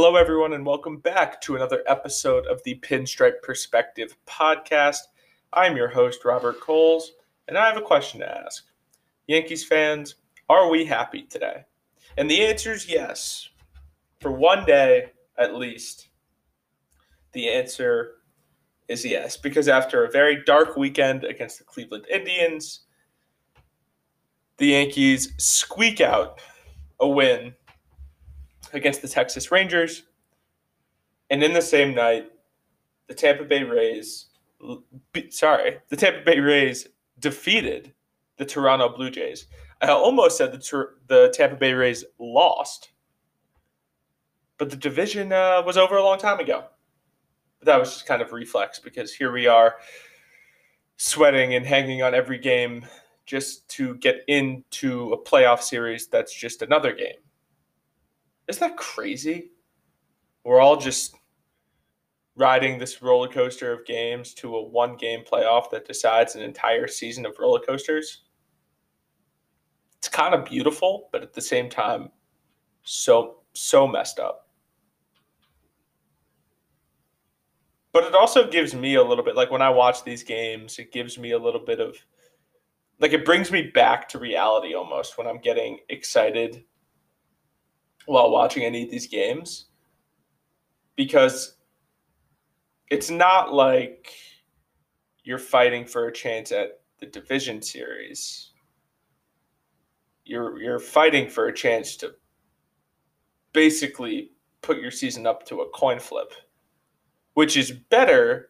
Hello, everyone, and welcome back to another episode of the Pinstripe Perspective podcast. I'm your host, Robert Coles, and I have a question to ask. Yankees fans, are we happy today? And the answer is yes. For one day, at least, the answer is yes. Because after a very dark weekend against the Cleveland Indians, the Yankees squeak out a win against the Texas Rangers. And in the same night, the Tampa Bay Rays, sorry, the Tampa Bay Rays defeated the Toronto Blue Jays. I almost said the, the Tampa Bay Rays lost, but the division uh, was over a long time ago. But that was just kind of reflex because here we are sweating and hanging on every game just to get into a playoff series that's just another game. Isn't that crazy? We're all just riding this roller coaster of games to a one game playoff that decides an entire season of roller coasters. It's kind of beautiful, but at the same time, so so messed up. But it also gives me a little bit like when I watch these games, it gives me a little bit of like it brings me back to reality almost when I'm getting excited while watching any of these games because it's not like you're fighting for a chance at the division series. You're you're fighting for a chance to basically put your season up to a coin flip, which is better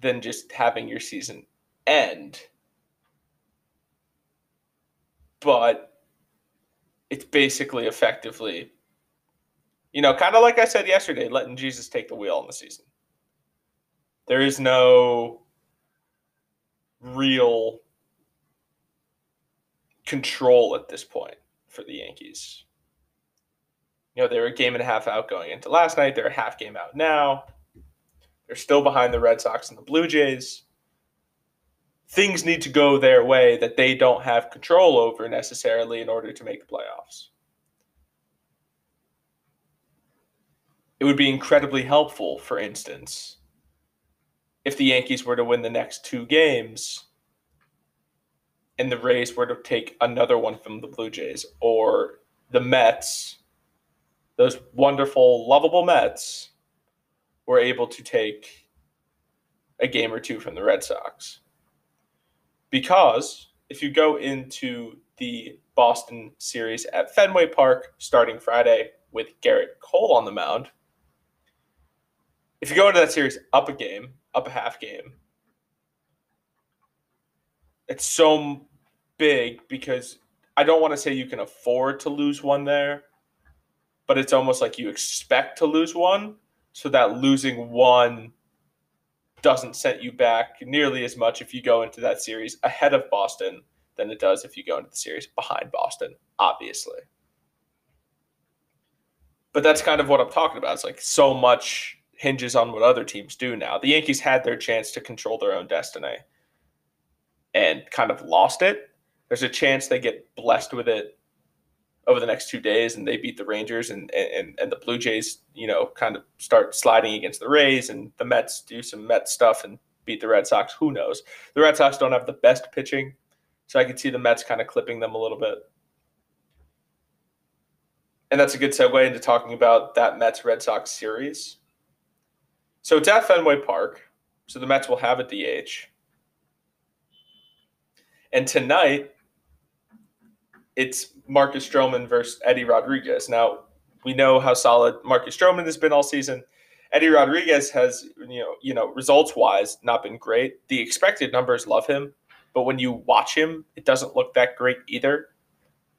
than just having your season end. But it's basically effectively you know, kind of like I said yesterday, letting Jesus take the wheel in the season. There is no real control at this point for the Yankees. You know, they were a game and a half out going into last night. They're a half game out now. They're still behind the Red Sox and the Blue Jays. Things need to go their way that they don't have control over necessarily in order to make the playoffs. It would be incredibly helpful, for instance, if the Yankees were to win the next two games and the Rays were to take another one from the Blue Jays or the Mets, those wonderful, lovable Mets, were able to take a game or two from the Red Sox. Because if you go into the Boston series at Fenway Park starting Friday with Gerrit Cole on the mound, if you go into that series up a game, up a half game, it's so big because I don't want to say you can afford to lose one there, but it's almost like you expect to lose one, so that losing one doesn't set you back nearly as much if you go into that series ahead of Boston than it does if you go into the series behind Boston, obviously. But that's kind of what I'm talking about. It's like so much hinges on what other teams do now. The Yankees had their chance to control their own destiny and kind of lost it. There's a chance they get blessed with it over the next two days and they beat the Rangers and, and, and the Blue Jays, you know, kind of start sliding against the Rays and the Mets do some Mets stuff and beat the Red Sox. Who knows? The Red Sox don't have the best pitching, so I could see the Mets kind of clipping them a little bit. And that's a good segue into talking about that Mets Red Sox series. So it's at Fenway Park. So the Mets will have a DH. And tonight, it's Marcus Stroman versus Eddie Rodriguez. Now, we know how solid Marcus Stroman has been all season. Eddie Rodriguez has, you know, you know, results wise, not been great. The expected numbers love him, but when you watch him, it doesn't look that great either.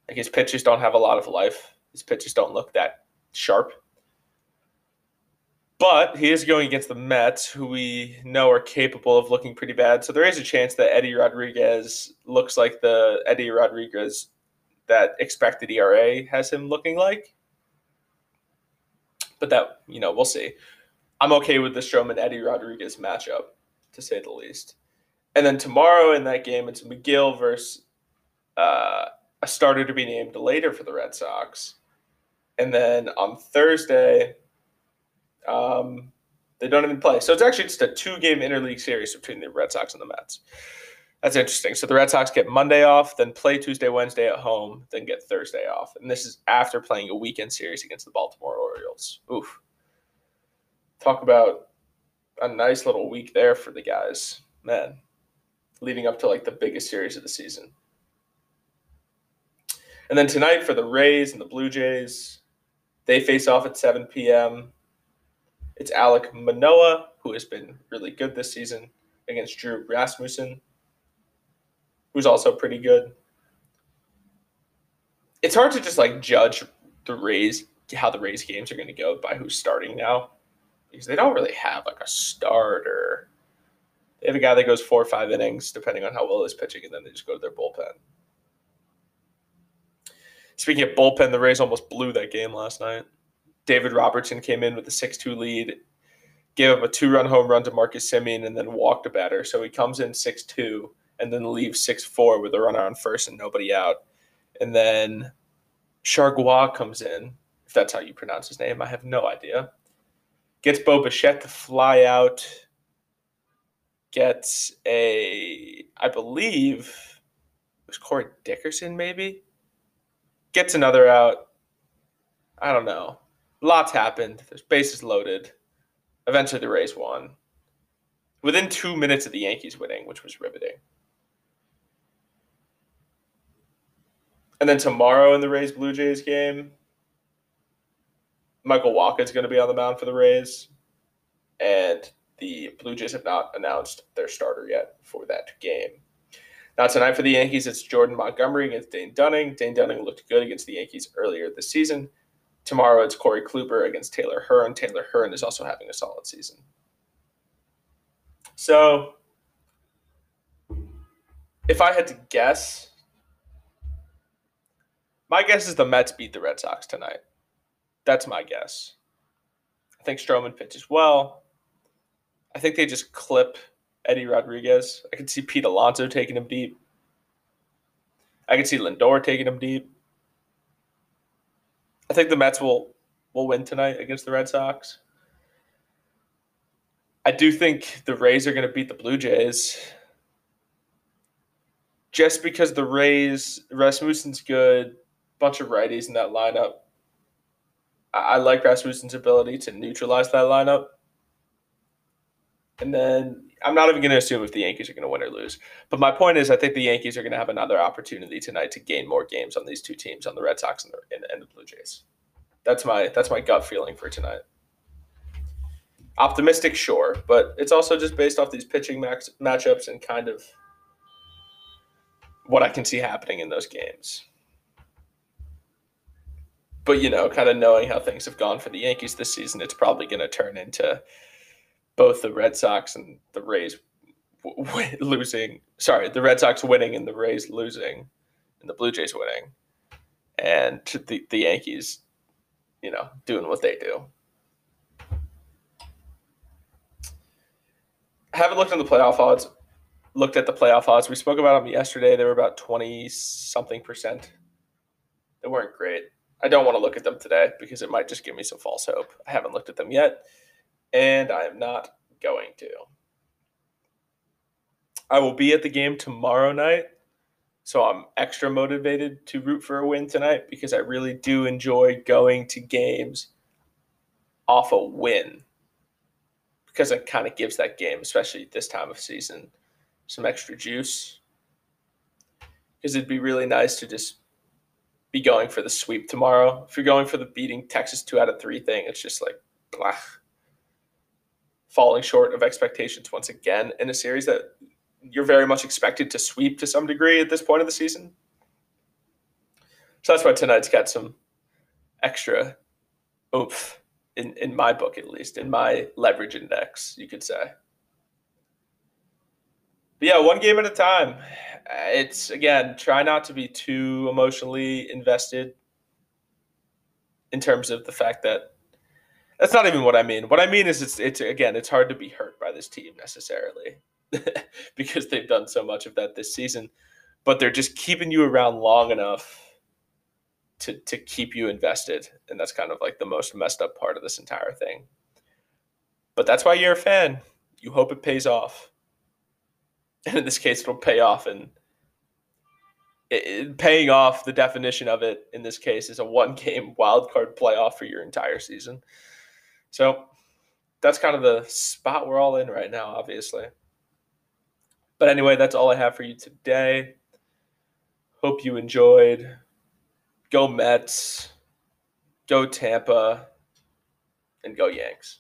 Like his pitches don't have a lot of life. His pitches don't look that sharp. But he is going against the Mets, who we know are capable of looking pretty bad. So there is a chance that Eddie Rodriguez looks like the Eddie Rodriguez that expected ERA has him looking like. But that, you know, we'll see. I'm okay with the Stroman Eddie Rodriguez matchup, to say the least. And then tomorrow in that game, it's Megill versus uh, a starter to be named later for the Red Sox. And then on Thursday, Um, they don't even play. So it's actually just a two game interleague series between the Red Sox and the Mets. That's interesting. So the Red Sox get Monday off, then play Tuesday, Wednesday at home, then get Thursday off. And this is after playing a weekend series against the Baltimore Orioles. Oof. Talk about a nice little week there for the guys. Man, leading up to like the biggest series of the season. And then tonight for the Rays and the Blue Jays, they face off at 7 p.m. It's Alek Manoah, who has been really good this season, against Drew Rasmussen, who's also pretty good. It's hard to just like judge the Rays, how the Rays games are going to go by who's starting now, because they don't really have like a starter. They have a guy that goes four or five innings, depending on how well he's pitching, and then they just go to their bullpen. Speaking of bullpen, the Rays almost blew that game last night. David Robertson came in with a 6 2 lead, gave up a two run home run to Marcus Semien, and then walked a batter. So he comes in 6 2 and then leaves 6 4 with a runner on first and nobody out. And then Chargois comes in, if that's how you pronounce his name. I have no idea. Gets Bo Bichette to fly out. Gets a, I believe, it was Corey Dickerson maybe? Gets another out. I don't know lots happened. There's bases loaded. Eventually, the Rays won. Within two minutes of the Yankees winning, which was riveting. And then tomorrow in the Rays Blue Jays game, Michael Wacha is going to be on the mound for the Rays. And the Blue Jays have not announced their starter yet for that game. Now, tonight for the Yankees, it's Jordan Montgomery against Dane Dunning. Dane Dunning looked good against the Yankees earlier this season. Tomorrow it's Corey Kluber against Taylor Hearn. Taylor Hearn is also having a solid season. So, if I had to guess, my guess is the Mets beat the Red Sox tonight. That's my guess. I think Stroman pitches well. I think they just clip Eddie Rodriguez. I could see Pete Alonso taking him deep. I could see Lindor taking him deep. I think the Mets will will win tonight against the Red Sox. I do think the Rays are going to beat the Blue Jays. Just because the Rays, Rasmussen's good, bunch of righties in that lineup. I, I like Rasmussen's ability to neutralize that lineup. And then I'm not even going to assume if the Yankees are going to win or lose. But my point is, I think the Yankees are going to have another opportunity tonight to gain more games on these two teams, on the Red Sox and the, and, and the Blue Jays. That's my that's my gut feeling for tonight. Optimistic, sure, but it's also just based off these pitching max, matchups and kind of what I can see happening in those games. But you know, kind of knowing how things have gone for the Yankees this season, it's probably going to turn into both the Red Sox and the Rays w- w- losing. Sorry, the Red Sox winning and the Rays losing, and the Blue Jays winning, and the the Yankees, you know, doing what they do. I haven't looked at the playoff odds. Looked at the playoff odds. We spoke about them yesterday. They were about twenty something percent. They weren't great. I don't want to look at them today because it might just give me some false hope. I haven't looked at them yet and I am not going to. I will be at the game tomorrow night, so I'm extra motivated to root for a win tonight because I really do enjoy going to games off a win because it kind of gives that game, especially this time of season, some extra juice. Because it'd be really nice to just be going for the sweep tomorrow. If you're going for the beating Texas two out of three thing, it's just like, blah falling short of expectations once again in a series that you're very much expected to sweep to some degree at this point of the season. So that's why tonight's got some extra oomph in, in my book, at least, in my leverage index, you could say. But yeah, one game at a time. It's again, try not to be too emotionally invested in terms of the fact that that's not even what I mean. What I mean is it's it's again, it's hard to be hurt by this team necessarily because they've done so much of that this season, but they're just keeping you around long enough to to keep you invested, and that's kind of like the most messed up part of this entire thing. But that's why you're a fan. You hope it pays off. And in this case, it'll pay off. And it, it, paying off, the definition of it in this case is a one game wild card playoff for your entire season. So that's kind of the spot we're all in right now, obviously. But anyway, that's all I have for you today. Hope you enjoyed. Go Mets. Go Tampa. And go Yanks.